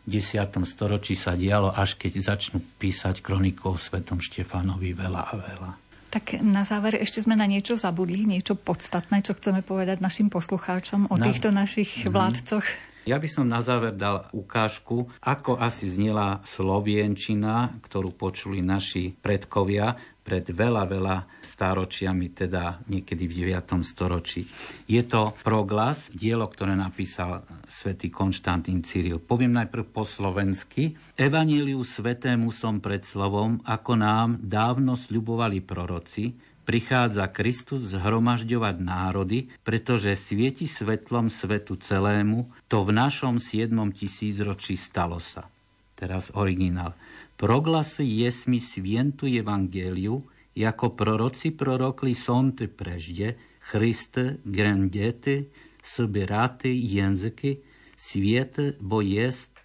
storočí sa dialo, až keď začnú písať kroniku o svetom Štefánovi veľa a veľa. Tak na záver ešte sme na niečo zabudli, niečo podstatné, čo chceme povedať našim poslucháčom o na... týchto našich mhm. vládcoch. Ja by som na záver dal ukážku, ako asi znela slovienčina, ktorú počuli naši predkovia pred veľa, veľa stáročiami, teda niekedy v 9. storočí. Je to proglas, dielo, ktoré napísal svätý Konštantín Cyril. Poviem najprv po slovensky. Evaníliu svetému som pred slovom, ako nám dávno sľubovali proroci, prichádza Kristus zhromažďovať národy, pretože svieti svetlom svetu celému, to v našom 7. tisícročí stalo sa. Teraz originál. Proglasy jesmi svientu evangeliu, jako proroci prorokli sonty prežde, Христе, грандете, събирате языки, света, бо есть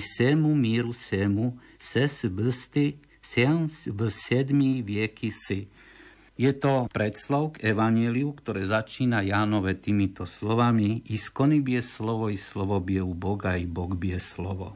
всему миру сему, се сбысти, сен в седми веки си. Je to predslov k Evangeliu, ktoré začína Jánove týmito slovami Iskony bie slovo, i slovo bie u Boga, i Bog bie slovo.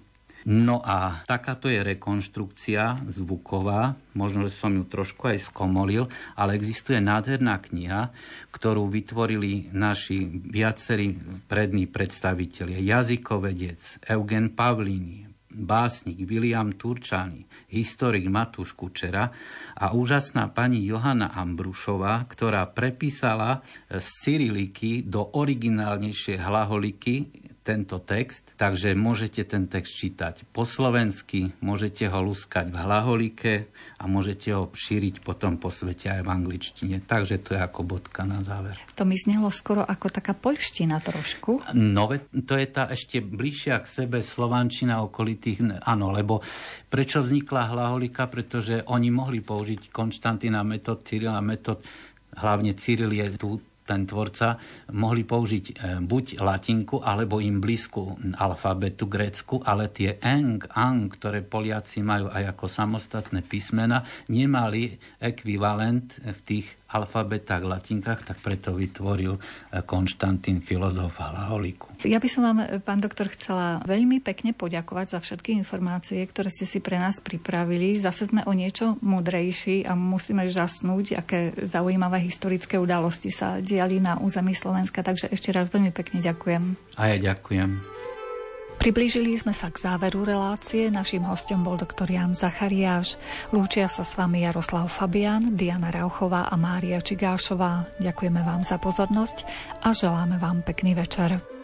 No a takáto je rekonštrukcia zvuková, možno, že som ju trošku aj skomolil, ale existuje nádherná kniha, ktorú vytvorili naši viacerí prední predstavitelia. Jazykovedec Eugen Pavlini, básnik William Turčany, historik Matúš Kučera a úžasná pani Johana Ambrušová, ktorá prepísala z cyriliky do originálnejšie hlaholiky tento text, takže môžete ten text čítať po slovensky, môžete ho luskať v hlaholike a môžete ho šíriť potom po svete aj v angličtine. Takže to je ako bodka na záver. To mi znelo skoro ako taká poľština trošku. No, to je tá ešte bližšia k sebe slovančina okolitých, áno, lebo prečo vznikla hlaholika? Pretože oni mohli použiť Konštantina metod, Cyrila metod, hlavne Cyril je tu ten tvorca, mohli použiť e, buď latinku, alebo im blízku alfabetu grécku, ale tie eng, ang, ktoré Poliaci majú aj ako samostatné písmena, nemali ekvivalent v tých alfabetách, latinkách, tak preto vytvoril e, Konštantín filozof Halaholiku. Ja by som vám, e, pán doktor, chcela veľmi pekne poďakovať za všetky informácie, ktoré ste si pre nás pripravili. Zase sme o niečo múdrejší a musíme žasnúť, aké zaujímavé historické udalosti sa diali na území Slovenska. Takže ešte raz veľmi pekne ďakujem. A ja ďakujem. Priblížili sme sa k záveru relácie. Naším hostom bol doktor Jan Zachariáš. Lúčia sa s vami Jaroslav Fabian, Diana Rauchová a Mária Čigášová. Ďakujeme vám za pozornosť a želáme vám pekný večer.